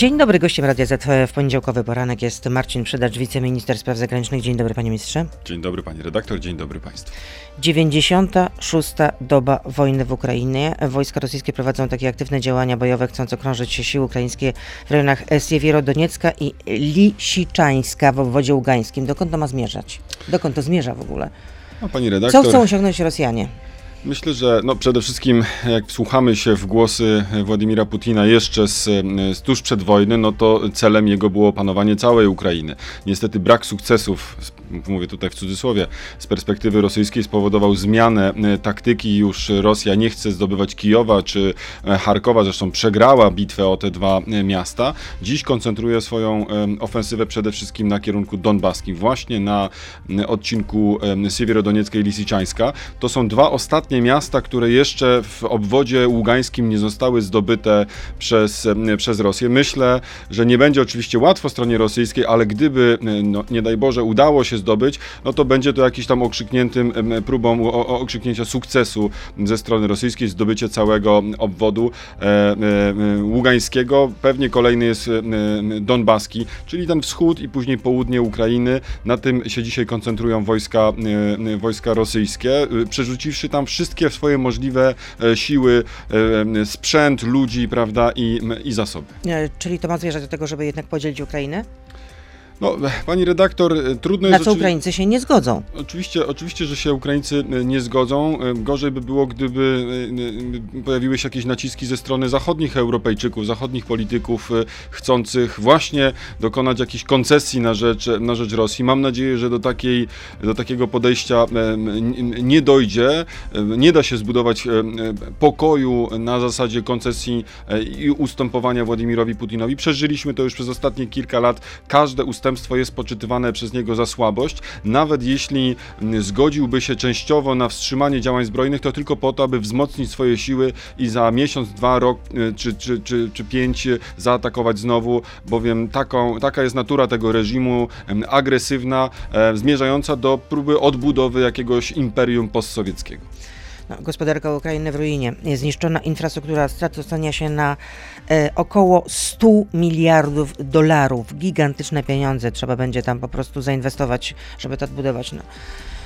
Dzień dobry, gościem Radia Z w poniedziałkowy poranek jest Marcin Przydacz, wiceminister spraw zagranicznych. Dzień dobry, panie ministrze. Dzień dobry, pani redaktor, dzień dobry państwu. 96. doba wojny w Ukrainie. Wojska rosyjskie prowadzą takie aktywne działania bojowe, chcąc okrążyć siły ukraińskie w rejonach Siewierodoniecka i Lisiczańska w obwodzie ługańskim. Dokąd to ma zmierzać? Dokąd to zmierza w ogóle? No, pani redaktor, Co chcą osiągnąć Rosjanie? Myślę, że no przede wszystkim jak wsłuchamy się w głosy Władimira Putina jeszcze z, z tuż przed wojny, no to celem jego było opanowanie całej Ukrainy. Niestety brak sukcesów, mówię tutaj w cudzysłowie, z perspektywy rosyjskiej spowodował zmianę e, taktyki. Już Rosja nie chce zdobywać Kijowa czy e, Charkowa, zresztą przegrała bitwę o te dwa e, miasta. Dziś koncentruje swoją ofensywę przede wszystkim na kierunku donbaskim, właśnie na odcinku Siewierodoniecka i Lisiczańska. To są dwa ostatnie miasta, które jeszcze w obwodzie ługańskim nie zostały zdobyte przez, przez Rosję. Myślę, że nie będzie oczywiście łatwo stronie rosyjskiej, ale gdyby, no, nie daj Boże, udało się zdobyć, no to będzie to jakiś tam okrzykniętym próbą okrzyknięcia sukcesu ze strony rosyjskiej, zdobycie całego obwodu e, e, ługańskiego. Pewnie kolejny jest e, Donbaski, czyli ten wschód i później południe Ukrainy. Na tym się dzisiaj koncentrują wojska, e, wojska rosyjskie, przerzuciwszy tam wszystkie swoje możliwe e, siły, e, sprzęt, ludzi, prawda, i, i zasoby. E, czyli to ma zmierzać do tego, żeby jednak podzielić Ukrainę? No, pani redaktor, trudno Na jest... co Ukraińcy się nie zgodzą? Oczywiście, oczywiście, że się Ukraińcy nie zgodzą. Gorzej by było, gdyby pojawiły się jakieś naciski ze strony zachodnich Europejczyków, zachodnich polityków chcących właśnie dokonać jakichś koncesji na rzecz, na rzecz Rosji. Mam nadzieję, że do, takiej, do takiego podejścia nie dojdzie. Nie da się zbudować pokoju na zasadzie koncesji i ustępowania Władimirowi Putinowi. Przeżyliśmy to już przez ostatnie kilka lat. Każde ustępstwo przestępstwo jest poczytywane przez niego za słabość, nawet jeśli zgodziłby się częściowo na wstrzymanie działań zbrojnych, to tylko po to, aby wzmocnić swoje siły i za miesiąc, dwa, rok y, czy, czy, czy, czy pięć zaatakować znowu, bowiem taką, taka jest natura tego reżimu, agresywna, e, zmierzająca do próby odbudowy jakiegoś imperium postsowieckiego. No, gospodarka Ukrainy w ruinie. Zniszczona infrastruktura, straty ocenia się na e, około 100 miliardów dolarów. Gigantyczne pieniądze trzeba będzie tam po prostu zainwestować, żeby to odbudować. No.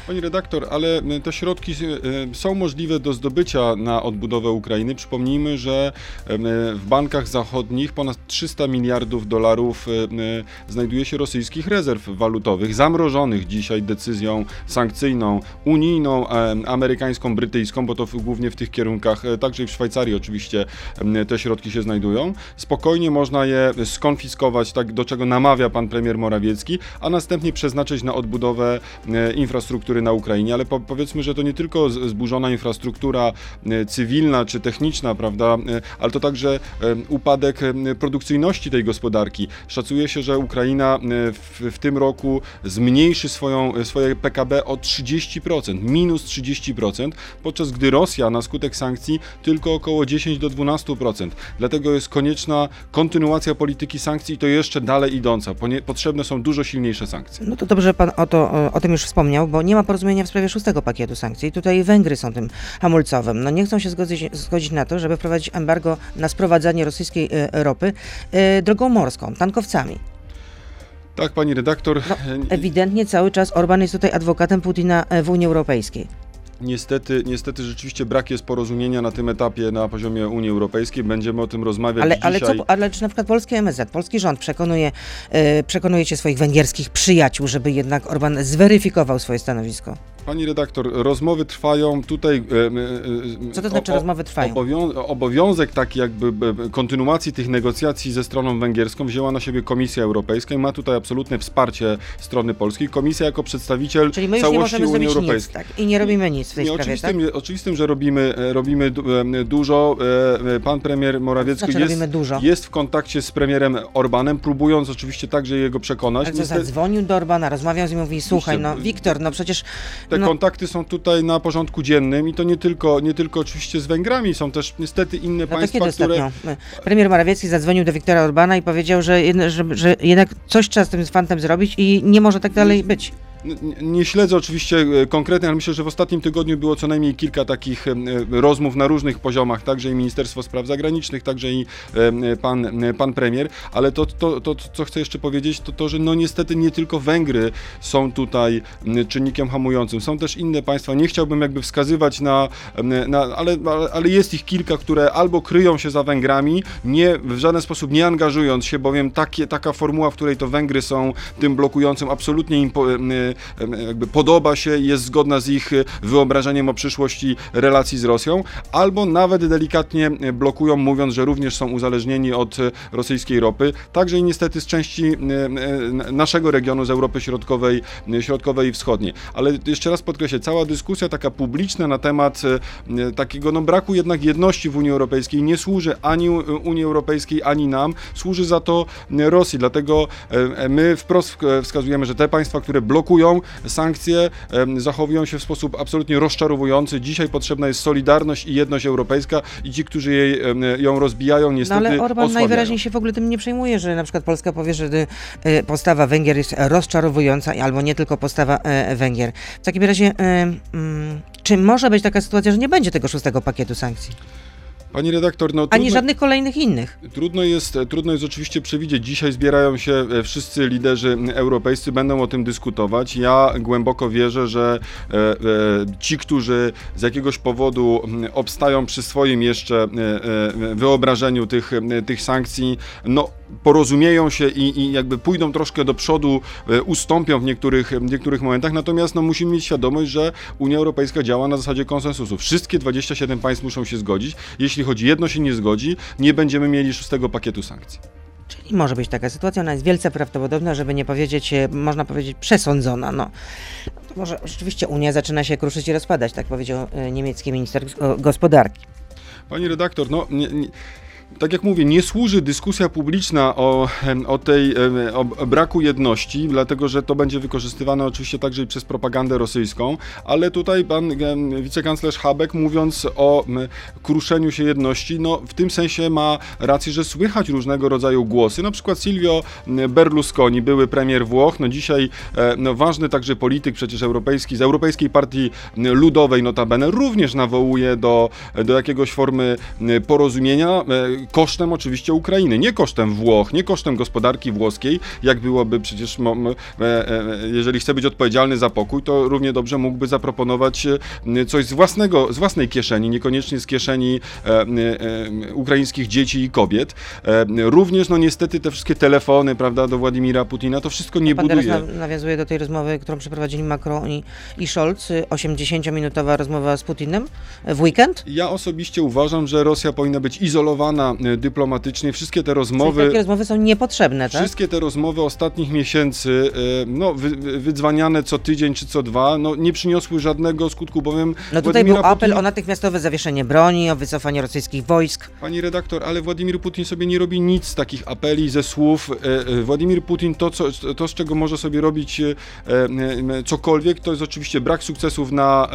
Pani redaktor, ale te środki e, są możliwe do zdobycia na odbudowę Ukrainy. Przypomnijmy, że w bankach zachodnich ponad 300 miliardów dolarów znajduje się rosyjskich rezerw walutowych, zamrożonych dzisiaj decyzją sankcyjną unijną, amerykańską, brytyjską, bo to głównie w tych kierunkach, także i w Szwajcarii oczywiście te środki się znajdują. Spokojnie można je skonfiskować, tak do czego namawia pan premier Morawiecki, a następnie przeznaczyć na odbudowę infrastruktury infrastruktury na Ukrainie, ale po, powiedzmy, że to nie tylko zburzona infrastruktura e, cywilna czy techniczna, prawda, e, ale to także e, upadek produkcyjności tej gospodarki. Szacuje się, że Ukraina w, w tym roku zmniejszy swoją, swoje PKB o 30%, minus 30%, podczas gdy Rosja na skutek sankcji tylko około 10 do 12%. Dlatego jest konieczna kontynuacja polityki sankcji i to jeszcze dalej idąca. Potrzebne są dużo silniejsze sankcje. No to dobrze, że pan o, to, o tym już wspomniał, bo nie ma porozumienia w sprawie szóstego pakietu sankcji. Tutaj Węgry są tym hamulcowym. No nie chcą się zgodzić, zgodzić na to, żeby wprowadzić embargo na sprowadzanie rosyjskiej e, ropy e, drogą morską, tankowcami. Tak, pani redaktor. No, ewidentnie cały czas Orban jest tutaj adwokatem Putina e, w Unii Europejskiej. Niestety, niestety rzeczywiście brak jest porozumienia na tym etapie na poziomie Unii Europejskiej. Będziemy o tym rozmawiać ale, dzisiaj. Ale, co, ale czy na przykład polski MSZ, polski rząd przekonuje, yy, przekonujecie swoich węgierskich przyjaciół, żeby jednak Orban zweryfikował swoje stanowisko? Pani redaktor, rozmowy trwają tutaj. E, e, Co to znaczy o, rozmowy trwają? Obowią obowiązek taki jakby kontynuacji tych negocjacji ze stroną węgierską wzięła na siebie Komisja Europejska i ma tutaj absolutne wsparcie strony polskiej. Komisja jako przedstawiciel Czyli my już całości nie Unii Europejskiej. Nic, tak? I nie robimy nic w tej nie, sprawie, oczywistym, tak? oczywistym, że robimy, e, robimy dużo. Pan premier Morawiecki znaczy, jest, jest w kontakcie z premierem Orbanem, próbując oczywiście także jego przekonać. Ale co, zadzwonił do Orbana, rozmawiał z nim, mówi, słuchaj, no Wiktor, no przecież... Te no, kontakty są tutaj na porządku dziennym i to nie tylko, nie tylko oczywiście z Węgrami, są też niestety inne no państwa, które... Premier Morawiecki zadzwonił do Wiktora Orbana i powiedział, że, że, że jednak coś trzeba z tym fantem zrobić i nie może tak dalej być. Nie, śledzę oczywiście e, konkretnie, ale myślę, że w ostatnim tygodniu było co najmniej kilka takich e, rozmów na różnych poziomach, także i Ministerstwo Spraw Zagranicznych, także i e, pan, pan premier, ale to, to, to, co chcę jeszcze powiedzieć, to to, że no niestety nie tylko Węgry są tutaj czynnikiem hamującym, są też inne państwa, nie chciałbym jakby wskazywać na, na ale, ale jest ich kilka, które albo kryją się za Węgrami, nie, w żaden sposób nie angażując się, bowiem takie, taka formuła, w której to Węgry są tym blokującym, absolutnie im po, jakby podoba się i jest zgodna z ich wyobrażeniem o przyszłości relacji z Rosją, albo nawet delikatnie blokują, mówiąc, że również są uzależnieni od rosyjskiej ropy, także i niestety z części naszego regionu, z Europy Środkowej, Środkowej i Wschodniej. Ale jeszcze raz podkreślę, cała dyskusja taka publiczna na temat takiego no, braku jednak jedności w Unii Europejskiej nie służy ani Unii Europejskiej, ani nam, służy za to Rosji. Dlatego my wprost wskazujemy, że te państwa, które blokują sankcje, zachowują się w sposób absolutnie rozczarowujący. Dzisiaj potrzebna jest solidarność i jedność europejska i ci, którzy jej, ją rozbijają, niestety No ale Orban osłabiają. najwyraźniej się w ogóle tym nie przejmuje, że na przykład Polska powie, że y, postawa Węgier jest rozczarowująca, albo nie tylko postawa e, Węgier. W takim razie, mm, czy może być taka sytuacja, że nie będzie tego szóstego pakietu sankcji? Pani redaktor, no Ani trudno, żadnych kolejnych innych. trudno, jest, trudno jest oczywiście przewidzieć. Dzisiaj zbierają się e, wszyscy liderzy europejscy, będą o tym dyskutować. Ja głęboko wierzę, że e, e, ci, którzy z jakiegoś powodu obstają przy swoim jeszcze e, e, wyobrażeniu tych, tych sankcji, no porozumieją się i, i jakby pójdą troszkę do przodu, e, ustąpią w niektórych, w niektórych momentach, natomiast no, musimy mieć świadomość, że Unia Europejska działa na zasadzie konsensusu. Wszystkie 27 państw muszą się zgodzić. Jeśli choć jedno się nie zgodzi, nie będziemy mieli szóstego pakietu sankcji. Czyli może być taka sytuacja, ona jest wielce prawdopodobna, żeby nie powiedzieć, e, można powiedzieć, przesądzona. No. To może rzeczywiście Unia zaczyna się kruszyć i rozpadać, tak powiedział e, niemiecki minister gospodarki. Pani redaktor, no nie, nie, tak jak mówię, nie służy dyskusja publiczna o, o tej o braku jedności, dlatego że to będzie wykorzystywane oczywiście także i przez propagandę rosyjską, ale tutaj pan wicekanclerz Habek mówiąc o kruszeniu się jedności, no w tym sensie ma rację, że słychać różnego rodzaju głosy, na przykład Silvio Berlusconi, były premier Włoch, no dzisiaj e, no, ważny także polityk przecież europejski, z Europejskiej Partii Ludowej notabene, również nawołuje do, do jakiegoś formy porozumienia, e, kosztem oczywiście Ukrainy, nie kosztem Włoch, nie kosztem gospodarki włoskiej, jak byłoby przecież, e, e, jeżeli chce być odpowiedzialny za pokój, to równie dobrze mógłby zaproponować e, coś z własnego, z własnej kieszeni, niekoniecznie z kieszeni ukraińskich dzieci i kobiet. Również, no niestety, te wszystkie telefony, prawda, do Władimira Putina, to wszystko nie Pan teraz buduje. na, nawiązuje do tej rozmowy, którą przeprowadzili Macron i, i Scholz, y, 80-minutowa rozmowa z Putinem w weekend. Ja osobiście uważam, że Rosja powinna być izolowana e, dyplomatycznie. Wszystkie te Czyli rozmowy. takie rozmowy są niepotrzebne, tak? Wszystkie te rozmowy ostatnich miesięcy, e, no, wy, wy- wydzwaniane co tydzień czy co dwa, no, nie przyniosły żadnego skutku, bowiem No tutaj Władimira był apel Putin- o natychmiastowe zawieszenie broni, o wycofanie rosyjskich wojsk. Pani redaktor, ale Władimir Putin sobie nie robi nic z takich apeli, ze słów. E, Władimir Putin to, co, to z czego może sobie robić cokolwiek, to jest oczywiście brak sukcesów na,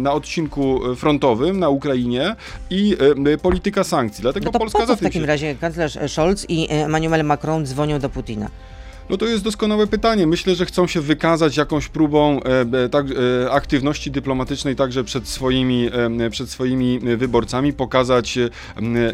na odcinku frontowym na Ukrainie i polityka sankcji. Dlatego No to Polska za w takim razie kanclerz Scholz i Emmanuel Macron dzwonią do Putina? No to jest doskonałe pytanie. Myślę, że chcą się wykazać jakąś próbą e, e, tak, e, aktywności dyplomatycznej także przed swoimi, e, przed swoimi wyborcami, pokazać, e,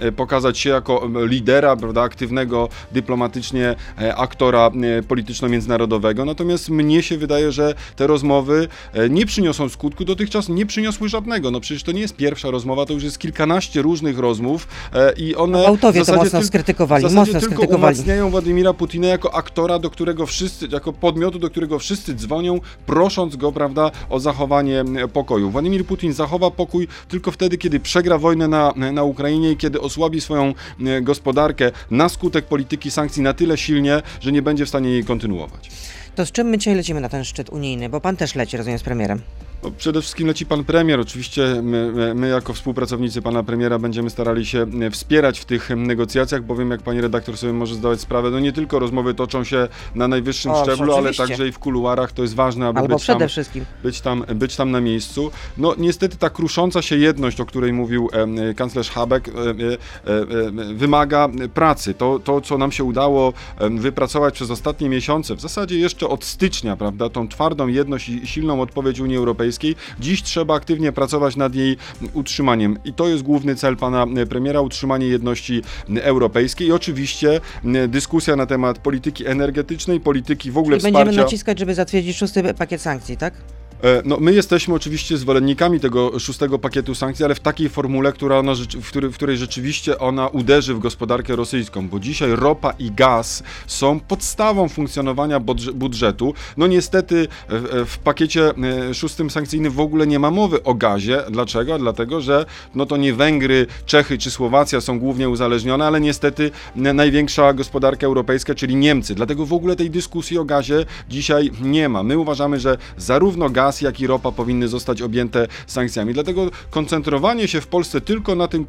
e, pokazać się jako lidera, prawda, aktywnego dyplomatycznie aktora polityczno-międzynarodowego. Natomiast mnie się wydaje, że te rozmowy nie przyniosą skutku. Dotychczas nie przyniosły żadnego. No przecież to nie jest pierwsza rozmowa, to już jest kilkanaście różnych rozmów i one Bałtowie w to mocno skrytykowali, mocno tylko skrytykowali. umacniają Władimira Putina jako aktora, do którego wszyscy, jako podmiotu, do którego wszyscy dzwonią, prosząc go, prawda, o zachowanie pokoju. Władimir Putin zachowa pokój tylko wtedy, kiedy przegra wojnę na, na Ukrainie i kiedy osłabi swoją gospodarkę na skutek polityki sankcji na tyle silnie, że nie będzie w stanie jej kontynuować. To z czym my dzisiaj lecimy na ten szczyt unijny? Bo pan też leci, rozumiem, z premierem. No, przede wszystkim leci pan premier. Oczywiście my, my, jako współpracownicy pana premiera będziemy starali się e, wspierać w tych negocjacjach, bowiem jak pani redaktor sobie może zdawać sprawę, no nie tylko rozmowy toczą się na najwyższym O, szczeblu, ale także i w kuluarach. To jest ważne, aby Albo być tam przede wszystkim. być tam, być tam na miejscu. No niestety ta krusząca się jedność, o której mówił e, kanclerz Habeck, e, e, e, wymaga pracy. To, to, co nam się udało wypracować przez ostatnie miesiące, w zasadzie jeszcze od stycznia, prawda, tą twardą jedność i silną odpowiedź Unii Europejskiej, dziś trzeba aktywnie pracować nad jej utrzymaniem. I to jest główny cel pana e, premiera, utrzymanie jedności europejskiej. I oczywiście dyskusja na temat polityki energetycznej, polityki w ogóle I będziemy wsparcia... naciskać, żeby zatwierdzić szósty pakiet sankcji, tak? E, No, my jesteśmy oczywiście zwolennikami tego szóstego pakietu sankcji, ale w takiej formule, która ona, w, której, w której rzeczywiście ona uderzy w gospodarkę rosyjską, bo dzisiaj ropa i gaz są podstawą funkcjonowania budż- budżetu. No niestety w, w pakiecie e, szóstym sankcyjnym w ogóle nie ma mowy o gazie. Dlaczego? Dlatego, że no to nie Węgry, Czechy czy Słowacja są głównie uzależnione, ale niestety największa gospodarka europejska, czyli Niemcy. Dlatego w ogóle tej dyskusji o gazie dzisiaj nie ma. My uważamy, że zarówno gaz, jak i ropa powinny zostać objęte sankcjami. Dlatego koncentrowanie się w Polsce tylko na tym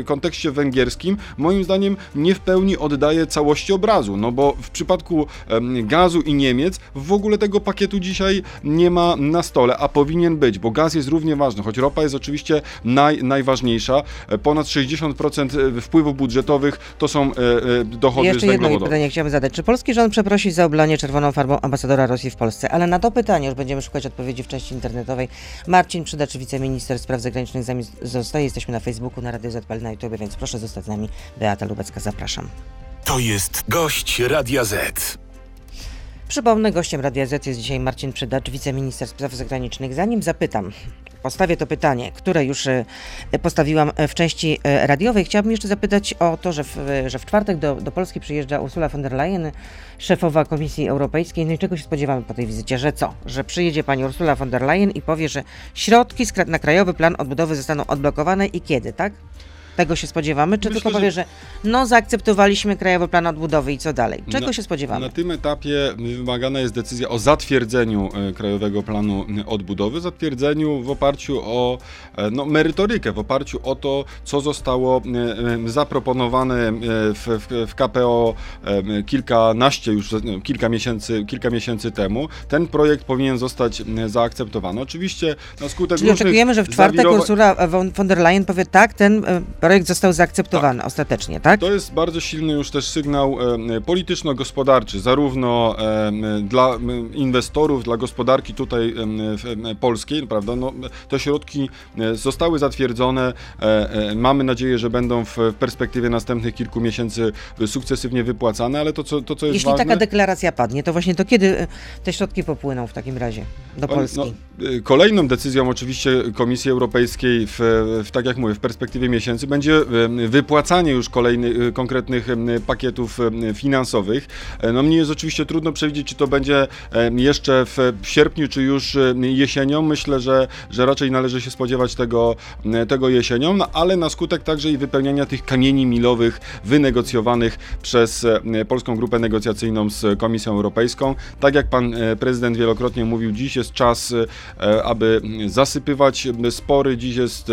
e, kontekście węgierskim, moim zdaniem nie w pełni oddaje całości obrazu. No bo w przypadku gazu i Niemiec w ogóle tego pakietu dzisiaj nie ma na stole, a powinien być, bo gaz jest równie ważny, choć ropa jest oczywiście naj, najważniejsza. E, Ponad 60% wpływów budżetowych to są e, e, dochody Jeszcze z jedno pytanie chciałbym zadać. Czy polski rząd przeprosi za oblanie czerwoną farbą ambasadora Rosji w Polsce? Ale na to pytanie już będziemy szukać odpowiedzi w części internetowej. Marcin Przydacz, wiceminister spraw zagranicznych, z nami zostaje. Jesteśmy na Facebooku, na Radio ZPL, na YouTube, więc proszę zostać z nami. Beata Lubecka, zapraszam. To jest gość Radia Z. Przypomnę, gościem Radia Z jest dzisiaj Marcin Przydacz, wiceminister spraw zagranicznych. Zanim zapytam, postawię to pytanie, które już e, postawiłam e, w części e, radiowej, chciałabym jeszcze zapytać o to, że w, że w czwartek do, do Polski przyjeżdża Ursula von der Leyen, szefowa Komisji Europejskiej. No i czego się spodziewamy po tej wizycie? Że co? Że przyjedzie pani Ursula von der Leyen i powie, że środki na Krajowy Plan Odbudowy zostaną odblokowane i kiedy, tak? Tego się spodziewamy? Czy Myślę, tylko że- powie, że no zaakceptowaliśmy Krajowy Plan Odbudowy i co dalej? Czego Na- się spodziewamy? Na tym etapie wymagana jest decyzja o zatwierdzeniu e, Krajowego Planu Odbudowy, zatwierdzeniu w oparciu o e, no, merytorykę, w oparciu o to, co zostało zaproponowane e, w, w, w KPO kilkanaście już, no, kilka miesięcy, kilka miesięcy temu. Ten projekt powinien zostać zaakceptowany. Oczywiście na skutek Czyli różnych oczekujemy, że w czwartek zawirowań- Ursula von, der Leyen powie tak, ten projekt został zaakceptowany ostatecznie, tak? To jest bardzo silny już też sygnał e, polityczno-gospodarczy, zarówno e, dla inwestorów, dla gospodarki tutaj e, e, polskiej, prawda? No, te środki e, zostały zatwierdzone. E, e, mamy nadzieję, że będą w perspektywie następnych kilku miesięcy sukcesywnie wypłacane, ale to, co, to, co jest Jeśli ważne... taka deklaracja padnie, to właśnie to kiedy e, te środki popłyną w takim razie do Polski? No, kolejną decyzją oczywiście Komisji Europejskiej, w, w, tak jak mówię, w perspektywie miesięcy będzie wypłacanie już kolejnych y, konkretnych pakietów finansowych. E, No mnie jest oczywiście trudno przewidzieć, czy to będzie jeszcze w sierpniu, czy już jesienią. Myślę, że, że raczej należy się spodziewać tego, tego jesienią, no, ale na skutek także i wypełniania tych kamieni milowych wynegocjowanych przez Polską Grupę Negocjacyjną z Komisją Europejską. Tak jak pan e, prezydent wielokrotnie mówił, dziś jest czas, e, aby zasypywać spory, dziś jest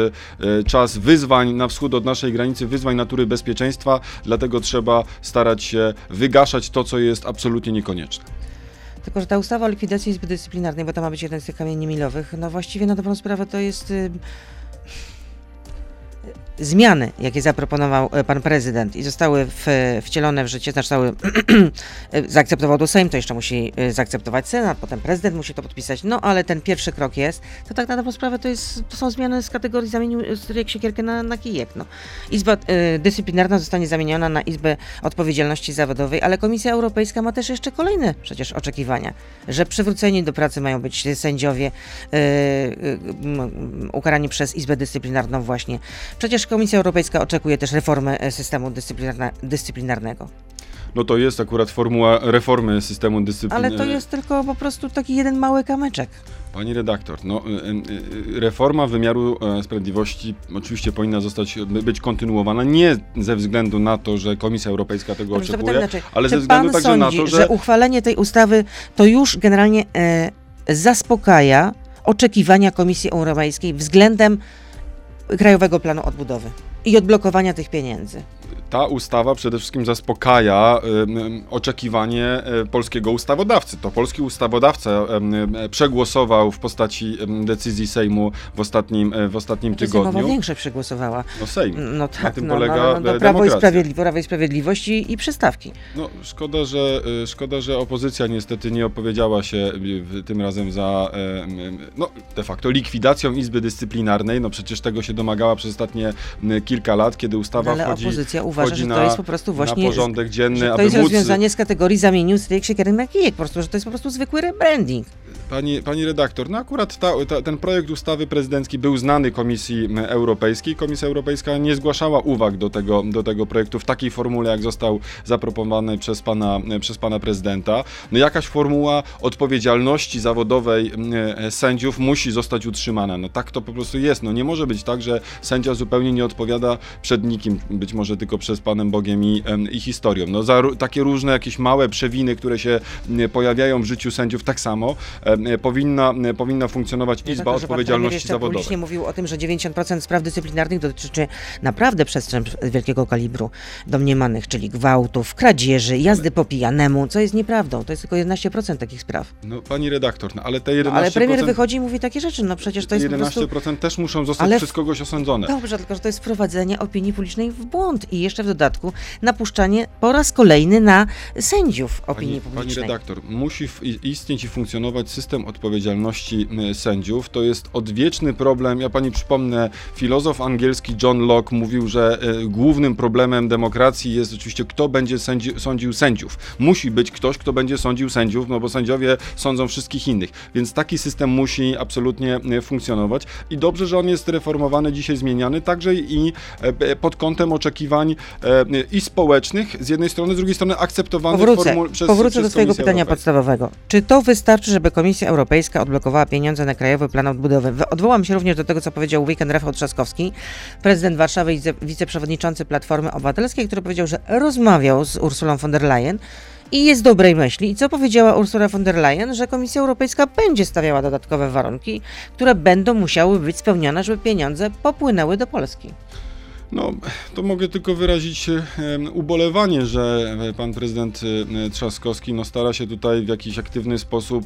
czas wyzwań na wschód od naszej granicy, wyzwań natury bezpieczeństwa, dlatego trzeba starać się wygaszać to, co jest absolutnie niekonieczne. Tylko, że ta ustawa o likwidacji Izby Dyscyplinarnej, bo to ma być jeden z tych kamieni milowych, no właściwie na dobrą sprawę to jest... Zmiany, jakie zaproponował e, pan prezydent i zostały w, wcielone w życie, znaczy zaakceptował to Sejm, to jeszcze musi e, zaakceptować Senat, potem prezydent musi to podpisać, no ale ten pierwszy krok jest, to tak na dobrą sprawę to, jest, to są zmiany z kategorii zamienił jak siekierkę na, na kijek. No. Izba e, dyscyplinarna zostanie zamieniona na Izbę Odpowiedzialności Zawodowej, ale Komisja Europejska ma też jeszcze kolejne przecież oczekiwania, że przywróceni do pracy mają być sędziowie ukarani przez Izbę Dyscyplinarną właśnie. Przecież Komisja Europejska oczekuje też reformy e, systemu dyscyplinarna, dyscyplinarnego. No to jest akurat formuła reformy systemu dyscypliny. Ale to jest tylko po prostu taki jeden mały kamyczek. Pani redaktor, no, y, y, reforma wymiaru e, sprawiedliwości oczywiście powinna zostać, by- być kontynuowana nie ze względu na to, że Komisja Europejska tego Dobrze, oczekuje, inaczej. ale ze względu także sądzi, na to, że... że uchwalenie tej ustawy to już generalnie e, zaspokaja oczekiwania Komisji Europejskiej względem Krajowego Planu Odbudowy i odblokowania tych pieniędzy. Ta ustawa przede wszystkim zaspokaja oczekiwanie e, polskiego ustawodawcy. To polski ustawodawca przegłosował w postaci decyzji Sejmu w ostatnim, e, w ostatnim tygodniu. większość przegłosowała. No Sejm. No tak, tym no, polega, no, no, e, no, Prawo, i Prawo i Sprawiedliwość i, i przystawki. No, szkoda, że, y, szkoda, że opozycja niestety nie opowiedziała się tym razem za no, de facto likwidacją Izby Dyscyplinarnej. No przecież tego się domagała przez ostatnie kilka lat, kiedy ustawa Ale wchodzi, opozycja uważa, wchodzi że na, to jest po prostu właśnie na porządek dzienny, że to jest móc... rozwiązanie z kategorii zamienił stryk siekierem na kijek, po prostu, że to jest po prostu zwykły rebranding. Pani, pani redaktor, no akurat ta, ta, ten projekt ustawy prezydencki był znany Komisji Europejskiej. Komisja Europejska nie zgłaszała uwag do tego, do tego projektu w takiej formule, jak został zaproponowany przez pana, przez pana prezydenta. No jakaś formuła odpowiedzialności zawodowej e, sędziów musi zostać utrzymana. No tak to po prostu jest. No nie może być tak, że sędzia zupełnie nie odpowiada przed nikim, być może tylko przez Panem Bogiem i, i historią. No za takie różne jakieś małe przewiny, które się pojawiają w życiu sędziów, tak samo powinna, powinna funkcjonować Izba premier Odpowiedzialności Zawodowej. publicznie mówił o tym, że 90% spraw dyscyplinarnych dotyczy naprawdę przestępstw wielkiego kalibru domniemanych, czyli gwałtów, kradzieży, jazdy po pijanemu, co jest nieprawdą. To jest tylko 11% takich spraw. No pani redaktor, no ale te 11%, No, ale premier wychodzi i mówi takie rzeczy, no przecież to jest po prostu... 11% też muszą zostać Ale przez kogoś osądzone. Dobrze, tylko że to jest wprowadzenie opinii publicznej w błąd i jeszcze w dodatku napuszczanie po raz kolejny na sędziów opinii Pani, pani publicznej. redaktor, musi i- istnieć i funkcjonować system odpowiedzialności sędziów. To jest odwieczny problem. Ja pani przypomnę, filozof angielski John Locke mówił, że y, głównym problemem demokracji jest oczywiście, kto będzie sędzi, sądził sędziów. Musi być ktoś, kto będzie sądził sędziów, no bo sędziowie sądzą wszystkich innych. Więc taki system musi absolutnie funkcjonować. I dobrze, że on jest reformowany, dzisiaj zmieniany, także i e, e, pod kątem oczekiwań e, i społecznych z jednej strony, z drugiej strony akceptowanych Powrócę, formuł przez powrócę przez do swojego Komisję pytania podstawowego. Czy to wystarczy, żeby Komisja Europejska odblokowała pieniądze na Krajowy Plan Odbudowy? Odwołam się również do tego, co powiedział weekend Rafał Trzaskowski, prezydent Warszawy i wice- wiceprzewodniczący Platformy Obywatelskiej, który powiedział, że rozmawiał z Ursulą von der Leyen i jest dobrej myśli. I co powiedziała Ursula von der Leyen? Że Komisja Europejska będzie stawiała dodatkowe warunki, które będą musiały być spełnione, żeby pieniądze popłynęły do Polski. No, to mogę tylko wyrazić e, ubolewanie, że e, pan prezydent e, Trzaskowski no, stara się tutaj w jakiś aktywny sposób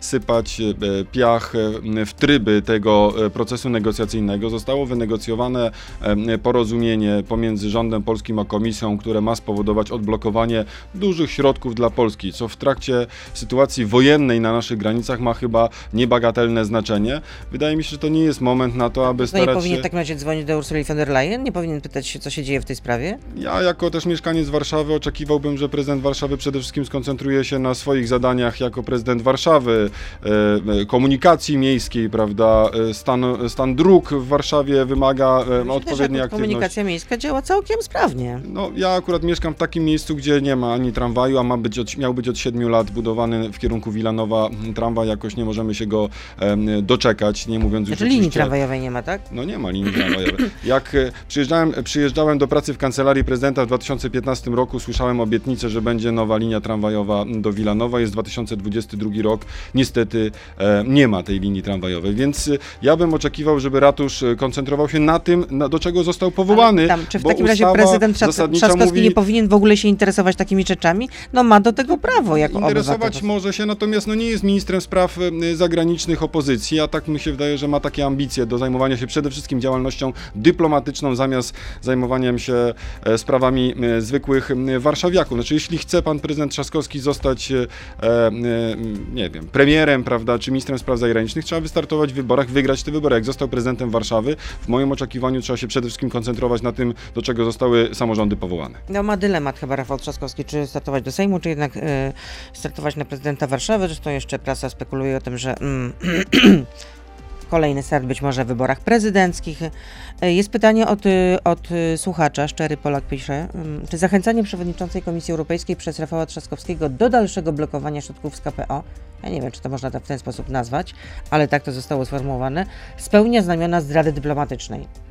sypać piach w tryby tego procesu negocjacyjnego. Zostało wynegocjowane porozumienie pomiędzy rządem polskim a komisją, które ma spowodować odblokowanie dużych środków dla Polski, co w trakcie sytuacji wojennej na naszych granicach ma chyba niebagatelne znaczenie. Wydaje mi się, że to nie jest moment na to, aby To nie starać powinien się... w takim razie dzwonić do Ursuli von der Leyen? Nie powinien pytać się, co się dzieje w tej sprawie? Ja jako też mieszkaniec Warszawy oczekiwałbym, że prezydent Warszawy przede wszystkim skoncentruje się na swoich zadaniach jako prezydent Warszawy, e, e, komunikacji miejskiej, prawda, e, stan, stan dróg w Warszawie wymaga Myślę, odpowiedniej aktywności. komunikacja miejska działa całkiem sprawnie. No, ja akurat mieszkam w takim miejscu, gdzie nie ma ani tramwaju, a ma być od, miał być od 7 lat budowany w kierunku Wilanowa tramwaj, jakoś nie możemy się go doczekać, nie mówiąc już Znaczy linii tramwajowej nie ma, tak? no nie ma linii tramwajowej. Jak e, przyjeżdżałem, przyjeżdżałem do pracy w kancelarii prezydenta w 2015 roku, słyszałem obietnicę, że będzie nowa linia tramwajowa do Wilanowa. Jest 2022 rok. Niestety e, nie ma tej linii tramwajowej, więc e, ja bym oczekiwał, żeby ratusz e, koncentrował się na tym, na, do czego został powołany. Tam, czy w bo takim razie prezydent Trzaskowski mówi, nie powinien w ogóle się interesować takimi rzeczami? No ma do tego prawo jako Interesować obywatel. może się, natomiast no nie jest ministrem spraw e, zagranicznych opozycji, a tak mi się wydaje, że ma takie ambicje do zajmowania się przede wszystkim działalnością dyplomatyczną zamiast zajmowaniem się e, sprawami zwykłych warszawiaków. Znaczy, jeśli chce pan prezydent Trzaskowski zostać, e, e, nie wiem, premierem, prawda, czy ministrem spraw zagranicznych, trzeba wystartować w wyborach, wygrać te wybory. Jak został prezydentem Warszawy, w moim oczekiwaniu trzeba się przede wszystkim koncentrować na tym, do czego zostały samorządy powołane. No ma dylemat chyba Rafał Trzaskowski, czy startować do Sejmu, czy jednak e, startować na prezydenta Warszawy. Zresztą jeszcze prasa spekuluje o tym, że mm, kolejny start być może w wyborach prezydenckich. E, Jest pytanie od, y, od słuchacza, Szczery Polak pisze, mm, czy zachęcanie przewodniczącej Komisji Europejskiej przez Rafała Trzaskowskiego do dalszego blokowania środków z KPO, ja nie wiem, czy to można w ten sposób nazwać, ale tak to zostało sformułowane, spełnia znamiona zdrady dyplomatycznej.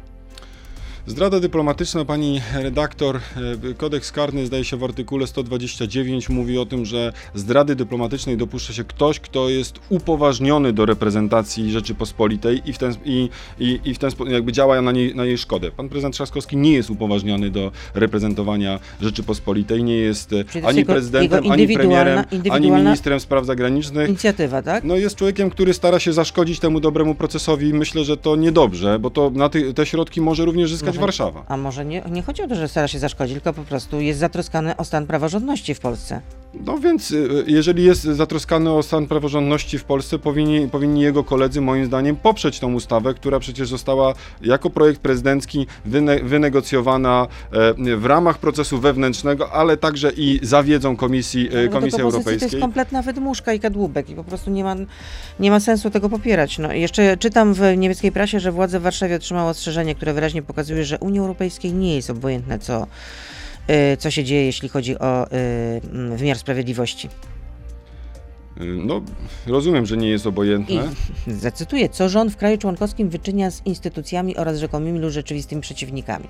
Zdrada dyplomatyczna, pani redaktor, e, kodeks karny zdaje się w artykule 129 mówi o tym, że zdrady dyplomatycznej dopuszcza się ktoś, kto jest upoważniony do reprezentacji Rzeczypospolitej i w ten, i, i, i w ten sposób jakby działa na, niej, na jej szkodę. Pan prezydent Trzaskowski nie jest upoważniony do reprezentowania Rzeczypospolitej, nie jest e, Czyli ani prezydentem, ani premierem, ani ministrem spraw zagranicznych. Inicjatywa, tak? No jest człowiekiem, który stara się zaszkodzić temu dobremu procesowi i myślę, że to niedobrze, bo to na ty, te środki może również zyskać Może- Warszawa. A może nie, nie chodzi o to, że stara się zaszkodzić, tylko po prostu jest zatroskany o stan praworządności w Polsce. No więc y, jeżeli jest zatroskany o stan praworządności w Polsce, powinni, powinni jego koledzy moim zdaniem poprzeć tą ustawę, która przecież została jako projekt prezydencki wyne, wynegocjowana e, w ramach procesu wewnętrznego, ale także i za wiedzą Komisji, e, do Komisji propozycji To Europejskiej. jest kompletna wydmuszka i kadłubek i po prostu nie ma, nie ma sensu tego popierać. No, jeszcze czytam w niemieckiej prasie, że władze w Warszawie otrzymały ostrzeżenie, które wyraźnie pokazuje, że Unii Europejskiej nie jest obojętne, co, y, co się dzieje, jeśli chodzi o y, wymiar sprawiedliwości. No, rozumiem, że nie jest obojętne. I zacytuję, co rząd w kraju członkowskim wyczynia z instytucjami oraz rzekomymi lub rzeczywistymi przeciwnikami.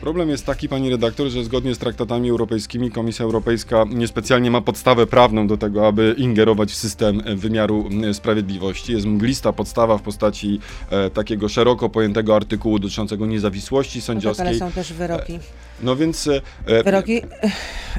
Problem jest taki, pani redaktor, że zgodnie z traktatami europejskimi Komisja Europejska niespecjalnie ma podstawę prawną do tego, aby ingerować w system e, wymiaru m, sprawiedliwości. Jest mglista podstawa w postaci e, takiego szeroko pojętego artykułu dotyczącego niezawisłości No tak, ale są też wyroki, No więc e, e, wyroki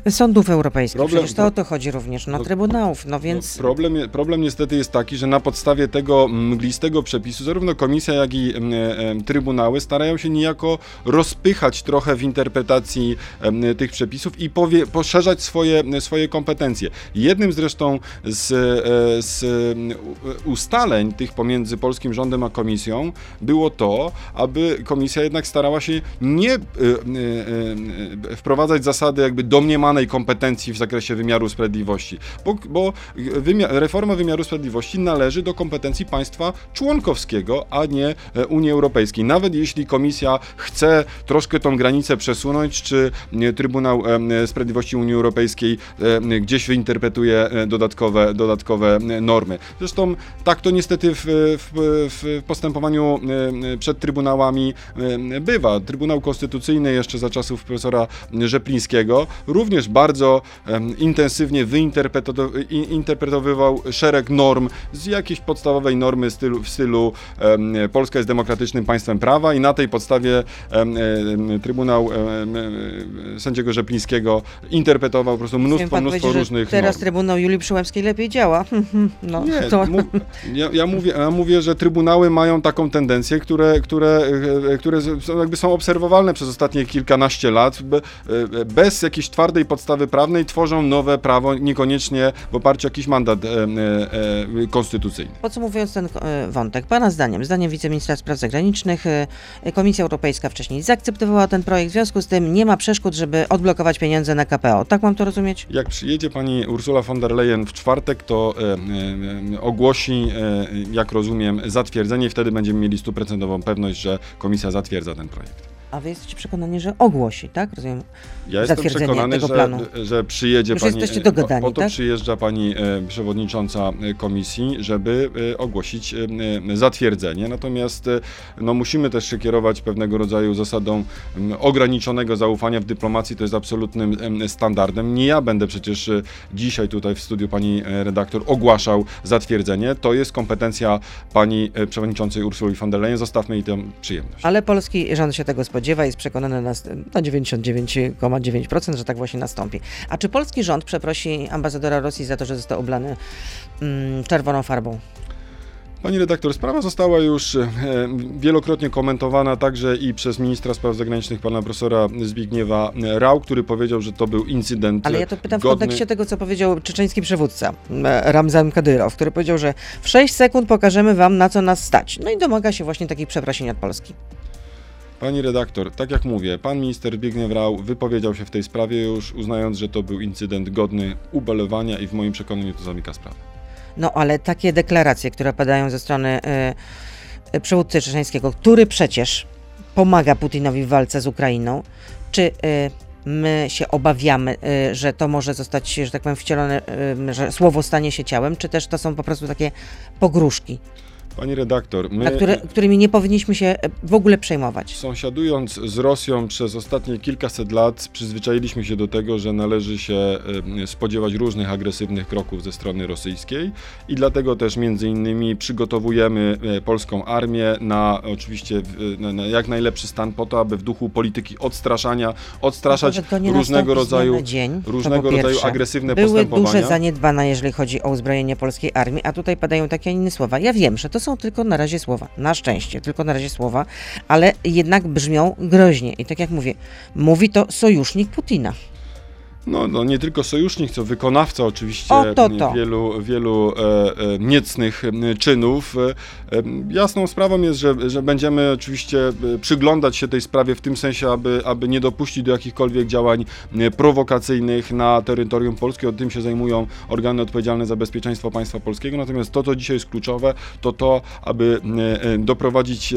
e, sądów europejskich. Problem- Przecież to o to chodzi również, no No- trybunałów, no więc... No, problem, problem niestety jest taki, że na podstawie tego mglistego przepisu zarówno komisja, jak i em, em, trybunały starają się niejako rozpychać trochę w interpretacji em, tych przepisów i powie, poszerzać swoje, swoje kompetencje. Jednym zresztą z, e, z ustaleń tych pomiędzy polskim rządem a komisją było to, aby komisja jednak starała się nie e, e, e, wprowadzać zasady jakby domniemanej kompetencji w zakresie wymiaru sprawiedliwości, bo, bo wymia reforma wymiaru sprawiedliwości należy do kompetencji państwa członkowskiego, a nie e, Unii Europejskiej. Nawet jeśli komisja chce troszkę tą granicę przesunąć, czy e, Trybunał e, Sprawiedliwości Unii Europejskiej e, gdzieś wyinterpretuje e, dodatkowe, dodatkowe e, normy. Zresztą tak to niestety w, w, w postępowaniu e, przed trybunałami e, bywa. Trybunał Konstytucyjny jeszcze za czasów profesora Rzeplińskiego również bardzo intensywnie wyinterpreto- i- interpretowywał szereg norm z jakiejś podstawowej normy stylu, w stylu Polska jest demokratycznym państwem prawa i na tej podstawie Trybunał sędziego Rzeplińskiego interpretował po prostu mnóstwo, mnóstwo różnych Teraz norm. Trybunał Julii Przyłębskiej lepiej działa. No, Nie, to... ja, ja, mówię, ja mówię, że trybunały mają taką tendencję, które, które, e, które są, jakby są obserwowalne przez ostatnie kilkanaście lat. Be, e, bez jakiejś twardej podstawy prawnej tworzą nowe prawo, niekoniecznie w oparciu o jakiś mandat e, e, konstytucyjny. Podsumowując ten wątek, Pana zdaniem, zdaniem wiceministra spraw zagranicznych, Komisja Europejska wcześniej zaakceptowała ten projekt, w związku z tym nie ma przeszkód, żeby odblokować pieniądze na KPO. Tak mam to rozumieć? Jak przyjedzie pani Ursula von der Leyen w czwartek, to ogłosi, jak rozumiem, zatwierdzenie i wtedy będziemy mieli stuprocentową pewność, że komisja zatwierdza ten projekt. A wy jesteście przekonani, że ogłosi, tak? Rozumiem. Ja jestem przekonany, tego że, planu. że przyjedzie Już pani. jesteście dogadani, po, to tak? przyjeżdża pani e, przewodnicząca e, komisji, żeby e, ogłosić e, e, zatwierdzenie. Natomiast e, no, musimy też się kierować pewnego rodzaju zasadą ograniczonego zaufania w dyplomacji. To jest absolutnym em, standardem. Nie ja będę przecież e, dzisiaj tutaj w studiu pani e, redaktor ogłaszał zatwierdzenie. To jest kompetencja pani e, przewodniczącej Ursuli von der Leyen. Zostawmy jej tę przyjemność. Ale polski rząd się tego spodziewa i jest przekonany na, na 99,9%, że tak właśnie nastąpi. A czy polski rząd przeprosi ambasadora Rosji za to, że został oblany mm, czerwoną farbą? Pani redaktor, sprawa została już e, wielokrotnie komentowana także i przez ministra spraw zagranicznych pana profesora Zbigniewa Rał, który powiedział, że to był incydent Ale ja to pytam w godny... kontekście tego, co powiedział czeczeński przywódca e, Ramzan Kadyrow, który powiedział, że w 6 sekund pokażemy wam, na co nas stać. No i domaga się właśnie takich przeprosin od Polski. Pani redaktor, tak jak mówię, pan minister Zbigniew wypowiedział się w tej sprawie już, uznając, że to był incydent godny ubolewania i w moim przekonaniu to zamyka sprawę. No ale takie deklaracje, które padają ze strony e, przywódcy czeczeńskiego, który przecież pomaga Putinowi w walce z Ukrainą, czy e, my się obawiamy, e, że to może zostać, że tak powiem, wcielone, że słowo stanie się ciałem, czy też to są po prostu takie pogróżki? Pani redaktor, my a które, którymi nie powinniśmy się e, w ogóle przejmować. sąsiadując z Rosją przez ostatnie kilkaset lat przyzwyczailiśmy się do tego, że należy się e, spodziewać różnych agresywnych kroków ze strony rosyjskiej i dlatego też między innymi przygotowujemy e, polską armię na oczywiście na, jak najlepszy stan po to, aby w duchu polityki odstraszania odstraszać różnego rodzaju dzień, różnego rodzaju agresywne Były postępowania. duże zaniedbania, jeżeli chodzi o uzbrojenie polskiej armii, a tutaj padają takie, inne słowa. Ja wiem, że to są tylko na razie słowa. Na szczęście, tylko na razie słowa, ale jednak brzmią groźnie. I tak jak mówię, mówi to sojusznik Putina. No, no nie tylko sojusznik, co wykonawca oczywiście O, to, to. wielu, wielu e, e, niecnych czynów. E, e, jasną sprawą jest, że, że będziemy oczywiście e, przyglądać się tej sprawie w tym sensie, aby, aby nie dopuścić do jakichkolwiek działań e, prowokacyjnych na terytorium Polski. O tym się zajmują organy odpowiedzialne za bezpieczeństwo państwa polskiego. Natomiast to, co dzisiaj jest kluczowe, to to, aby doprowadzić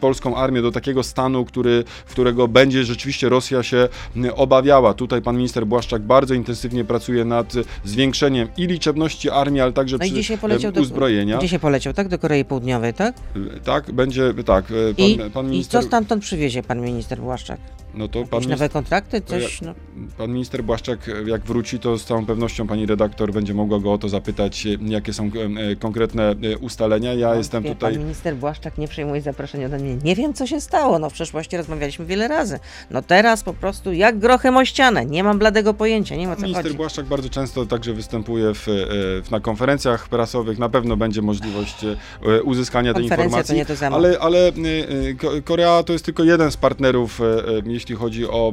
polską armię do takiego stanu, który, którego będzie rzeczywiście Rosja się obawiała. Tutaj pan minister Błaszczak bardzo intensywnie pracuje nad zwiększeniem i liczebności armii, ale także No i przy, dzisiaj poleciał e, do, uzbrojenia. Dzisiaj poleciał, tak? Do Korei Południowej, tak? E, Tak, będzie, tak. e, Pan, I, pan I minister, co stamtąd przywiezie pan minister Błaszczak? No to pan nowe kontrakty? Coś? No. pan minister Błaszczak, jak wróci, to z całą pewnością pani redaktor będzie mogła go o to zapytać, jakie są e, konkretne e, ustalenia. Ja jestem Wie, tutaj. Pan minister Błaszczak nie przyjmuje zaproszenia ode mnie. Nie wiem, co się stało. No w przeszłości rozmawialiśmy wiele razy. No teraz po prostu jak grochem o ścianę. Nie mam bladego pojęcia, nie ma co Minister chodzi. Błaszczak bardzo często także występuje w, e, w, na konferencjach prasowych. Na pewno będzie możliwość uzyskania tej informacji. to nie to samo. Ale, ale Ko- Korea to jest tylko jeden z partnerów, e, jeśli chodzi o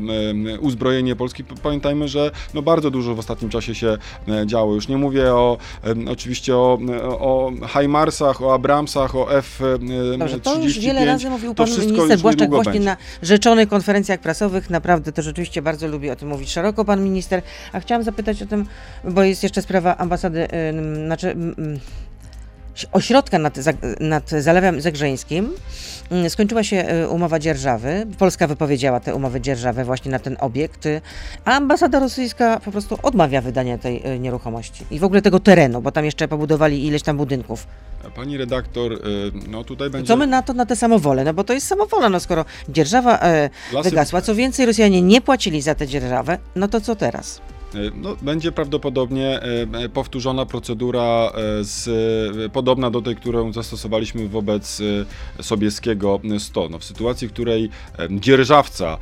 uzbrojenie Polski. Pamiętajmy, że no bardzo dużo w ostatnim czasie się działo. Już nie mówię o oczywiście o, o HIMARSach, o Abramsach, o F-35. Dobrze, to już wiele razy mówił pan minister Błaszczak właśnie będzie. na rzeczonych konferencjach prasowych. Naprawdę to rzeczywiście bardzo lubi o tym mówić szeroko pan minister. A chciałam zapytać o tym, bo jest jeszcze sprawa ambasady, znaczy ośrodka nad, nad Zalewem Zegrzeńskim. Ym, Skończyła się y, umowa dzierżawy. Polska wypowiedziała tę umowę dzierżawy właśnie na ten obiekt, y, a ambasada rosyjska po prostu odmawia wydania tej y, nieruchomości i w ogóle tego terenu, bo tam jeszcze pobudowali ileś tam budynków. Pani redaktor, e, no tutaj będzie... Co my na to, na tę samowolę? No bo to jest samowola, no skoro dzierżawa e, Lasy- wygasła, co więcej Rosjanie nie płacili za tę dzierżawę, no to co teraz? E, No, będzie prawdopodobnie e, e, powtórzona procedura z, podobna do tej, którą zastosowaliśmy wobec Sobieskiego 100. No, w sytuacji, w której dzierżawca,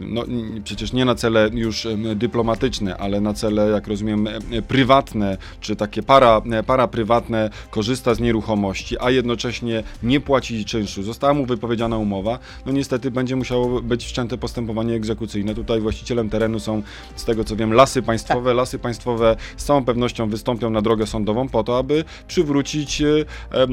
no, przecież nie na cele już dyplomatyczne, ale na cele, jak rozumiem, prywatne, czy takie para, para prywatne korzysta z nieruchomości, a jednocześnie nie płaci czynszu, została mu wypowiedziana umowa, no niestety będzie musiało być wszczęte postępowanie egzekucyjne. Tutaj właścicielem terenu są, z tego co wiem, lasy państwowe. Tak. Lasy państwowe z całą pewnością wystąpią na drogę sądową po to, aby przywrócić e,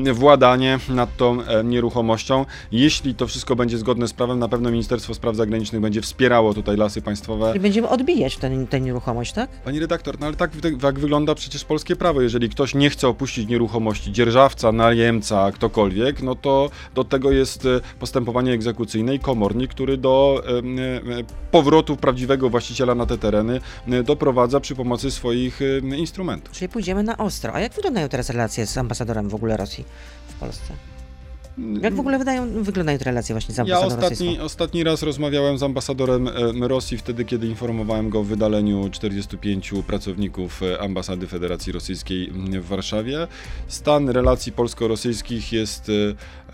e, władanie nad tą e, nieruchomością. Jeśli to wszystko będzie zgodne z prawem, na pewno Ministerstwo Spraw Zagranicznych będzie wspierało tutaj lasy państwowe. I będziemy odbijać tę tę nieruchomość, tak? Pani redaktor, no ale tak, tak wygląda przecież polskie prawo. Jeżeli ktoś nie chce opuścić nieruchomości, dzierżawca, najemca, ktokolwiek, no to do tego jest postępowanie egzekucyjne i komornik, który do powrotu prawdziwego właściciela na te tereny doprowadza przy pomocy swoich e, instrumentów. Czyli pójdziemy na ostro. A jak wyglądają teraz relacje z ambasadorem w ogóle Rosji w Polsce? Jak w ogóle wydają, wyglądają te relacje właśnie z Ja ambasadorem ostatni, rosyjską? ostatni raz rozmawiałem z ambasadorem e, Rosji wtedy, kiedy informowałem go o wydaleniu 45 pracowników e, ambasady Federacji Rosyjskiej w Warszawie. Stan relacji polsko-rosyjskich jest e, e,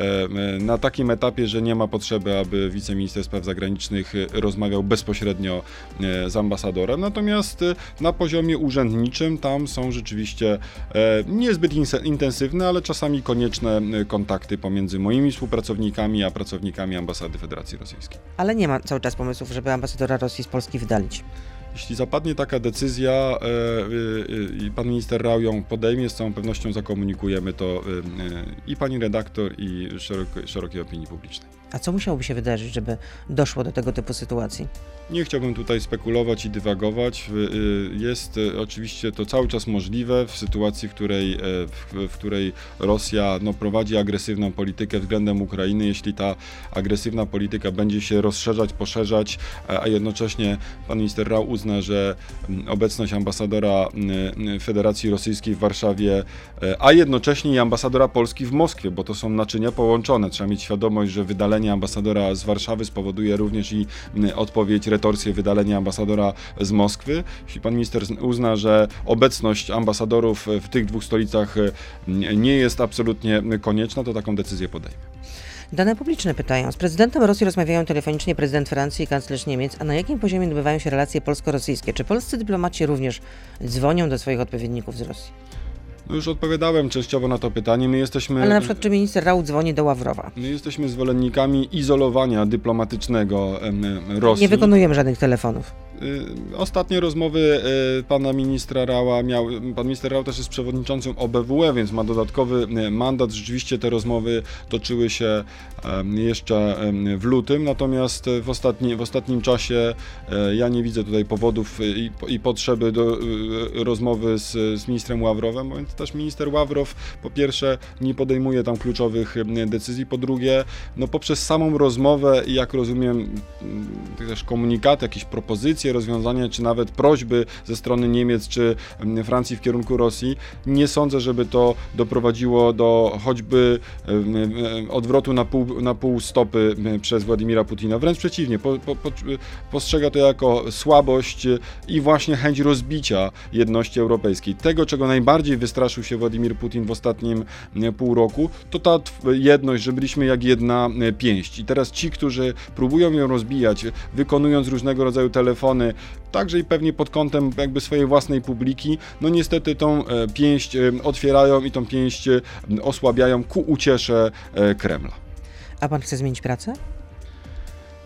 na takim etapie, że nie ma potrzeby, aby wiceminister spraw zagranicznych e, rozmawiał bezpośrednio e, z ambasadorem. Natomiast e, na poziomie urzędniczym tam są rzeczywiście e, niezbyt intensywne, ale czasami konieczne e, kontakty pomiędzy moimi współpracownikami a pracownikami ambasady Federacji Rosyjskiej. Ale nie ma cały czas pomysłów, żeby ambasadora Rosji z Polski wydalić. Jeśli zapadnie taka decyzja e, e, e, i pan minister Rao ją podejmie, z całą pewnością zakomunikujemy to i pani redaktor, i szerokiej opinii publicznej. A co musiałoby się wydarzyć, żeby doszło do tego typu sytuacji? Nie chciałbym tutaj spekulować i dywagować. Jest oczywiście to cały czas możliwe w sytuacji, w której, w, w której Rosja no, prowadzi agresywną politykę względem Ukrainy. Jeśli ta agresywna polityka będzie się rozszerzać, poszerzać, a jednocześnie pan minister Rao uzna, że mm, obecność ambasadora mm, Federacji Rosyjskiej w Warszawie, e, a jednocześnie i ambasadora Polski w Moskwie, bo to są naczynia połączone. Trzeba mieć świadomość, że wydalenie ambasadora z Warszawy spowoduje również i mm, odpowiedź, retorsję wydalenia ambasadora z Moskwy. Jeśli pan minister uzna, że obecność ambasadorów w tych dwóch stolicach e, nie jest absolutnie konieczna, to taką decyzję podejmie. Dane publiczne pytają. Z prezydentem Rosji rozmawiają telefonicznie prezydent Francji i kanclerz Niemiec. A na jakim poziomie odbywają się relacje polsko-rosyjskie? Czy polscy dyplomaci również dzwonią do swoich odpowiedników z Rosji? No już odpowiadałem częściowo na to pytanie. My jesteśmy. Ale na przykład, czy minister Rau dzwoni do Ławrowa? My jesteśmy zwolennikami izolowania dyplomatycznego Rosji. Nie wykonujemy żadnych telefonów. Y, Ostatnie rozmowy y, pana ministra Rała miał, pan minister Rał też jest przewodniczącym OBWE, więc ma dodatkowy y, mandat. Rzeczywiście te rozmowy toczyły się jeszcze w lutym, natomiast w, ostatni, w ostatnim czasie ja nie widzę tutaj powodów i, i potrzeby do rozmowy z, z ministrem Ławrowem, bo też minister Ławrow po pierwsze nie podejmuje tam kluczowych decyzji, po drugie no poprzez samą rozmowę i jak rozumiem też komunikat, jakieś propozycje, rozwiązania, czy nawet prośby ze strony Niemiec czy Francji w kierunku Rosji, nie sądzę, żeby to doprowadziło do choćby odwrotu na pół, na pół stopy przez Władimira Putina. Wręcz przeciwnie, po, po, po, postrzega to jako słabość i właśnie chęć rozbicia jedności europejskiej. Tego, czego najbardziej wystraszył się Władimir Putin w ostatnim pół roku, to ta jedność, że byliśmy jak jedna pięść. I teraz ci, którzy próbują ją rozbijać, wykonując różnego rodzaju telefony, także i pewnie pod kątem jakby swojej własnej publiki, no niestety tą e, pięść e, otwierają i tą pięść e, osłabiają ku uciesze Kremla. A pan chce zmienić pracę?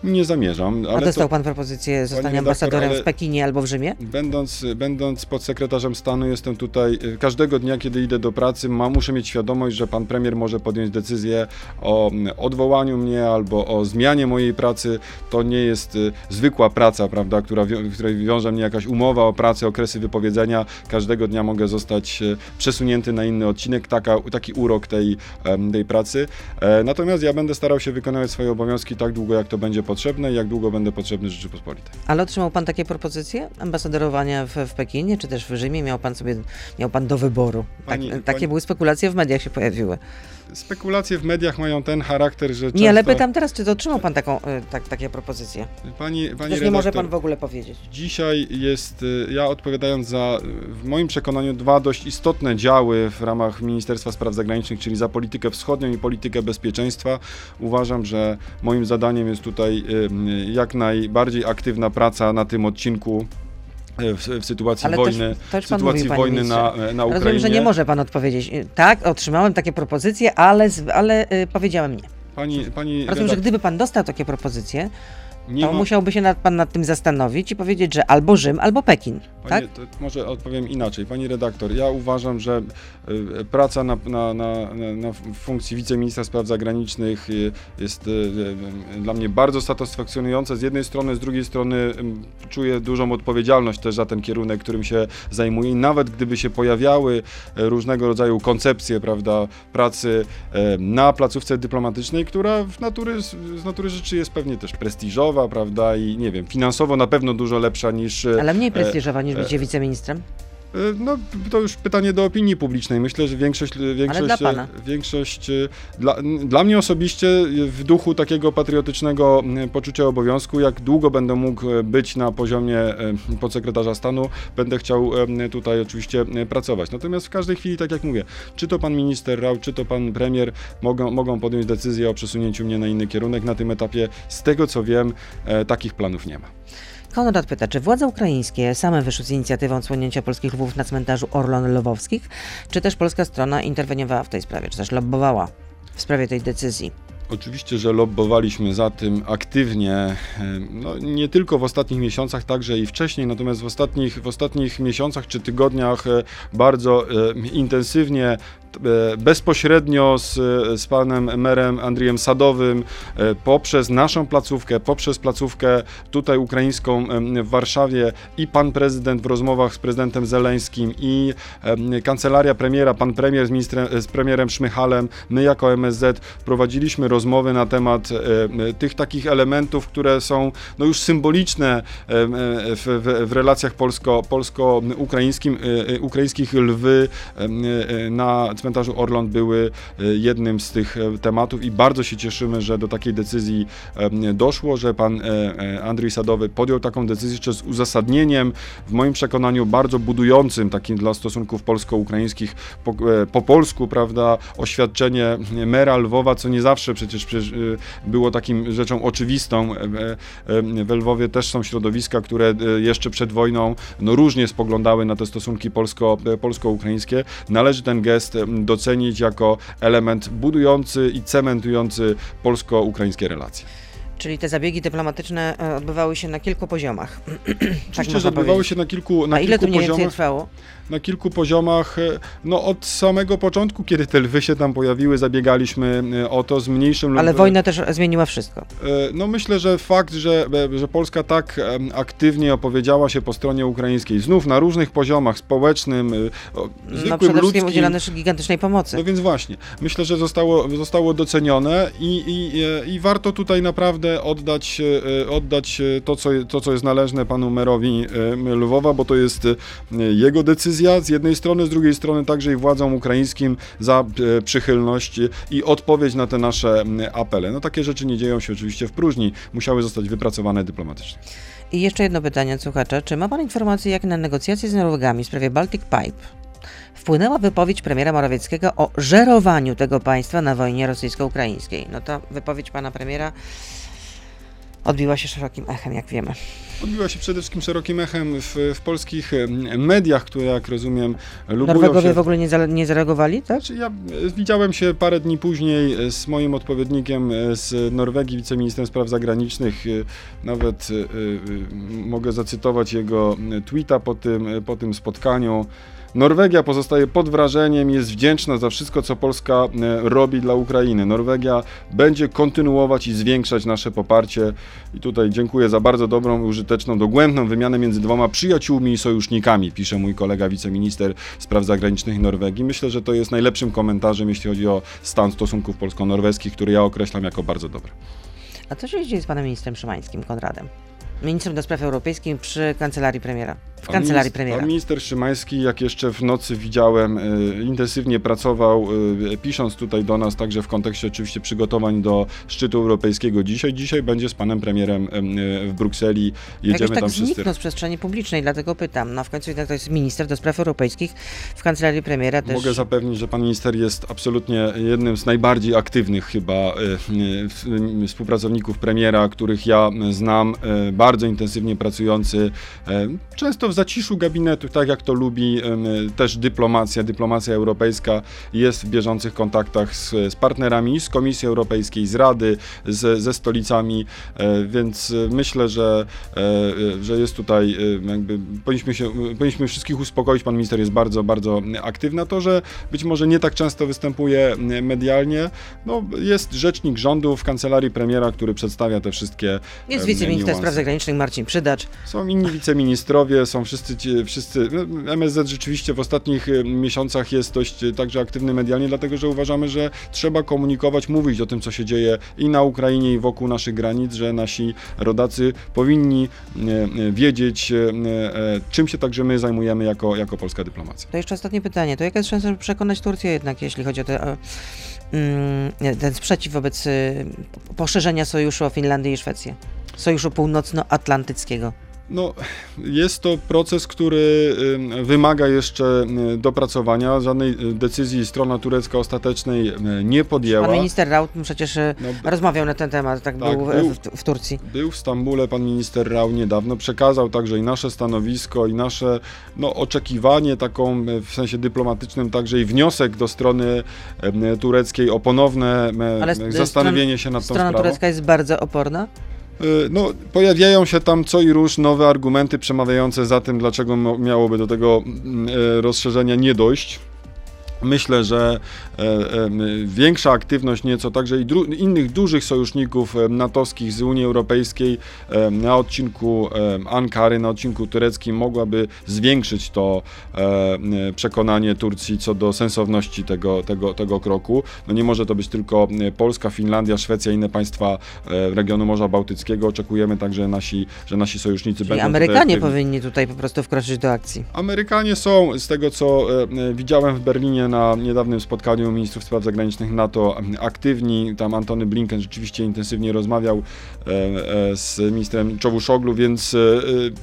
Nie zamierzam, A dostał to, pan propozycję zostania ambasadorem w Pekinie albo w Rzymie? będąc, będąc podsekretarzem stanu, jestem tutaj e, każdego dnia, kiedy idę do pracy, ma, muszę mieć świadomość, że pan premier może podjąć decyzję o mm, odwołaniu mnie albo o zmianie mojej pracy. To nie jest e, zwykła praca, prawda, która, w której wiąże mnie jakaś umowa o pracę, okresy wypowiedzenia. Każdego dnia mogę zostać e, przesunięty na inny odcinek, taka, taki urok tej, tej pracy. E, Natomiast ja będę starał się wykonywać swoje obowiązki tak długo, jak to będzie potrzebne i jak długo będę potrzebny Rzeczypospolitej. Ale otrzymał pan takie propozycje ambasadorowania w, w Pekinie, czy też w Rzymie? Miał pan sobie, miał pan do wyboru. Tak, Pani- takie pani- były spekulacje w mediach się pojawiły. Spekulacje w mediach mają ten charakter, że Nie, ale często- pytam teraz, czy otrzymał pan taką, y, tak, takie propozycje? Pani, pani Też nie może pan w ogóle powiedzieć. Dzisiaj jest, y, ja odpowiadając za, y, w moim przekonaniu, dwa dość istotne działy w ramach Ministerstwa Spraw Zagranicznych, czyli za politykę wschodnią i politykę bezpieczeństwa. Uważam, że moim zadaniem jest tutaj jak najbardziej aktywna praca na tym odcinku w, w sytuacji Ale wojny, w pan sytuacji mówił, wojny na, ministrze. na Ukrainie. Rozumiem, że nie może pan odpowiedzieć. Tak, otrzymałem takie propozycje, ale, ale y, powiedziałem nie. Pani, pani Rozumiem, że gdyby pan dostał takie propozycje, nie to ma- musiałby się nad, pan nad tym zastanowić i powiedzieć, że albo Rzym, albo Pekin. Panie, Tak? to może odpowiem inaczej. Pani redaktor, ja uważam, że y, praca na, na, na, na- funkcji wiceministra spraw zagranicznych y, jest y, dla mnie bardzo satysfakcjonująca z jednej strony, z drugiej strony ym, czuję dużą odpowiedzialność też za ten kierunek, którym się zajmuję. I nawet gdyby się pojawiały różnego rodzaju koncepcje, prawda, pracy na placówce dyplomatycznej, która w natury, z natury rzeczy jest pewnie też prestiżowa, prawda, i nie wiem, finansowo na pewno dużo lepsza niż Ale mniej prestiżowa niż e, bycie wiceministrem. E, No, to już pytanie do opinii publicznej. Myślę, że większość, większość, dla pana? większość e, dla, dla mnie osobiście e, w duchu takiego patriotycznego poczucia obowiązku, jak długo będę mógł e, być na poziomie e, podsekretarza stanu, będę chciał e, tutaj oczywiście e, pracować. Natomiast w każdej chwili, tak jak mówię, czy to pan minister Rał, czy to pan premier mogą, mogą podjąć decyzję o przesunięciu mnie na inny kierunek. Na tym etapie, z tego co wiem, e, takich planów nie ma. Konrad pyta, czy władze ukraińskie same wyszły z inicjatywą odsłonięcia polskich lwów na cmentarzu Orlon Lwowskich, czy też polska strona interweniowała w tej sprawie, czy też lobbowała w sprawie tej decyzji? Oczywiście, że lobbowaliśmy za tym aktywnie, no, nie tylko w ostatnich miesiącach, także i wcześniej, natomiast w ostatnich, w ostatnich miesiącach czy tygodniach e, bardzo e, intensywnie, bezpośrednio z, z panem merem Andrijem Sadowym, e, poprzez naszą placówkę, poprzez placówkę tutaj ukraińską w Warszawie i pan prezydent w rozmowach z prezydentem Zeleńskim i kancelaria premiera, pan premier z, ministrem, z premierem Szmychalem, my jako MSZ prowadziliśmy rozmowy na temat e, tych takich elementów, które są no już symboliczne e, w, w, w relacjach polsko, polsko-ukraińskim, ukraińskich lwy na cmentarzu Orląt były jednym z tych tematów i bardzo się cieszymy, że do takiej decyzji doszło, że pan Andrzej Sadowy podjął taką decyzję jeszcze z uzasadnieniem, w moim przekonaniu bardzo budującym takim dla stosunków polsko-ukraińskich po, po polsku, prawda, oświadczenie mera Lwowa, co nie zawsze przecież, było takim rzeczą oczywistą. W Lwowie też są środowiska, które jeszcze przed wojną no, różnie spoglądały na te stosunki polsko, polsko-ukraińskie. Należy ten gest docenić jako element budujący i cementujący polsko-ukraińskie relacje. Czyli te zabiegi dyplomatyczne e, odbywały się na kilku poziomach. Oczywiście, tak że odbywały się na kilku, na A ile kilku to mniej poziomach. więcej trwało? na kilku poziomach. E, no od samego początku, kiedy te lwy się tam pojawiły, zabiegaliśmy e, o to z mniejszym. Ale wojna też zmieniła wszystko. No myślę, że fakt, że, że Polska tak aktywnie opowiedziała się po stronie ukraińskiej, znów na różnych poziomach, społecznym, zwykłym, No przede wszystkim ludzkim. udzielane gigantycznej pomocy. No więc właśnie, myślę, że zostało, zostało docenione i, i, i warto tutaj naprawdę oddać, oddać to, co, to, co jest należne panu merowi Lwowa, bo to jest jego decyzja, z jednej strony, z drugiej strony także i władzom ukraińskim za e, przychylność i odpowiedź na te nasze apele. No takie rzeczy nie dzieją się oczywiście w próżni, musiały zostać wypracowane dyplomatycznie. I jeszcze jedno pytanie od słuchacza. Czy ma Pan informację, jak na negocjacje z Norwegami w sprawie Baltic Pipe wpłynęła wypowiedź premiera Morawieckiego o żerowaniu tego państwa na wojnie rosyjsko-ukraińskiej? No to wypowiedź pana premiera odbiła się szerokim echem, jak wiemy. Odbiła się przede wszystkim szerokim echem w, w polskich mediach, które jak rozumiem lubią Norwegowie się... w ogóle nie, za, nie zareagowali, tak? Znaczy ja e, widziałem się parę dni później e, z moim odpowiednikiem e, z Norwegii, wiceministrem spraw zagranicznych. Nawet mogę zacytować jego tweeta po tym, po tym spotkaniu. Norwegia pozostaje pod wrażeniem, jest wdzięczna za wszystko, co Polska e, robi dla Ukrainy. Norwegia będzie kontynuować i zwiększać nasze poparcie. I tutaj dziękuję za bardzo dobrą, użyteczną, dogłębną wymianę między dwoma przyjaciółmi i sojusznikami, pisze mój kolega wiceminister spraw zagranicznych Norwegii. Myślę, że to jest najlepszym komentarzem, jeśli chodzi o stan stosunków polsko-norweskich, który ja określam jako bardzo dobry. A co się dzieje z panem ministrem Szymańskim, Konradem? Ministrem do spraw europejskich przy kancelarii premiera. W Pan kancelarii minister, premiera. Minister Szymański, jak jeszcze w nocy widziałem, e, intensywnie pracował, e, pisząc tutaj do nas, także w kontekście oczywiście przygotowań do szczytu europejskiego dzisiaj. Dzisiaj będzie z panem premierem e, w Brukseli. Jedziemy Jakoś tak tam wszyscy. zniknął z przestrzeni publicznej, dlatego pytam. No w końcu jednak to jest minister do spraw europejskich w kancelarii premiera też. Mogę zapewnić, że pan minister jest absolutnie jednym z najbardziej aktywnych chyba współpracowników premiera, których ja znam, e, bardzo intensywnie pracujący, e, często w zaciszu gabinetu, tak jak to lubi em, też dyplomacja, dyplomacja europejska jest w bieżących kontaktach z, z partnerami z Komisji Europejskiej, z Rady, z, ze stolicami, e, więc e, myślę, że, e, e, że jest tutaj e, jakby, powinniśmy, się, powinniśmy wszystkich uspokoić, pan minister jest bardzo, bardzo aktywny, a to, że być może nie tak często występuje e, medialnie, no jest rzecznik rządu w kancelarii premiera, który przedstawia te wszystkie Jest em, wiceminister spraw niuanse. Zagranicznych Marcin Przydacz. Są inni wiceministrowie, są wszyscy, ci- wszyscy. MSZ rzeczywiście w ostatnich y, miesiącach jest dość y, także aktywny medialnie, dlatego że uważamy, że trzeba komunikować, mówić o tym, co się dzieje i na Ukrainie, i wokół naszych granic, że nasi rodacy powinni y, wiedzieć, czym się także my zajmujemy jako, jako polska dyplomacja. To jeszcze ostatnie pytanie. To jaka jest szansa, żeby przekonać Turcję jednak, jeśli chodzi o te, mm, ten sprzeciw wobec y, poszerzenia sojuszu o Finlandię i Szwecję? Sojuszu Północnoatlantyckiego. No, jest to proces, który wymaga jeszcze dopracowania. Żadnej y, decyzji strona turecka ostatecznej nie podjęła. Pan minister Raut przecież y, No, rozmawiał na ten temat, tak, Tak, był, w- był. W, w Turcji. Był w Stambule pan minister Rał niedawno, przekazał także i nasze stanowisko, i nasze no, oczekiwanie taką w sensie dyplomatycznym, także i wniosek do strony tureckiej o ponowne Ale zastanowienie się nad tą Strona sprawą. turecka jest bardzo oporna. Y, No, pojawiają się tam co i róż nowe argumenty przemawiające za tym, dlaczego miałoby do tego mm, e, rozszerzenia nie dojść. Myślę, że e, e, większa aktywność nieco także i dru- innych dużych sojuszników natowskich z Unii Europejskiej e, na odcinku e, Ankary, na odcinku tureckim mogłaby zwiększyć to e, przekonanie Turcji co do sensowności tego, tego, tego kroku. No nie może to być tylko Polska, Finlandia, Szwecja inne państwa e, regionu Morza Bałtyckiego. Oczekujemy także nasi, że nasi sojusznicy Czyli będą tutaj Amerykanie aktywni. powinni tutaj po prostu wkroczyć do akcji. Amerykanie są, z tego co e, widziałem w Berlinie na niedawnym spotkaniu ministrów spraw zagranicznych NATO, aktywni. Tam Antony Blinken rzeczywiście intensywnie rozmawiał e, e, z ministrem Czowuszoglu, więc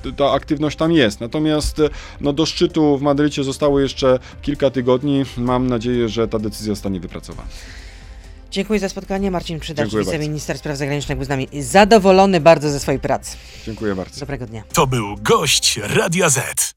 e, ta aktywność tam jest. Natomiast no, do szczytu w Madrycie zostało jeszcze kilka tygodni. Mam nadzieję, że ta decyzja zostanie wypracowana. Dziękuję za spotkanie. Marcin Przydacz, wiceminister spraw zagranicznych, był z nami zadowolony bardzo ze swojej pracy. Dziękuję bardzo. Dobrego dnia. To był gość Radia Z.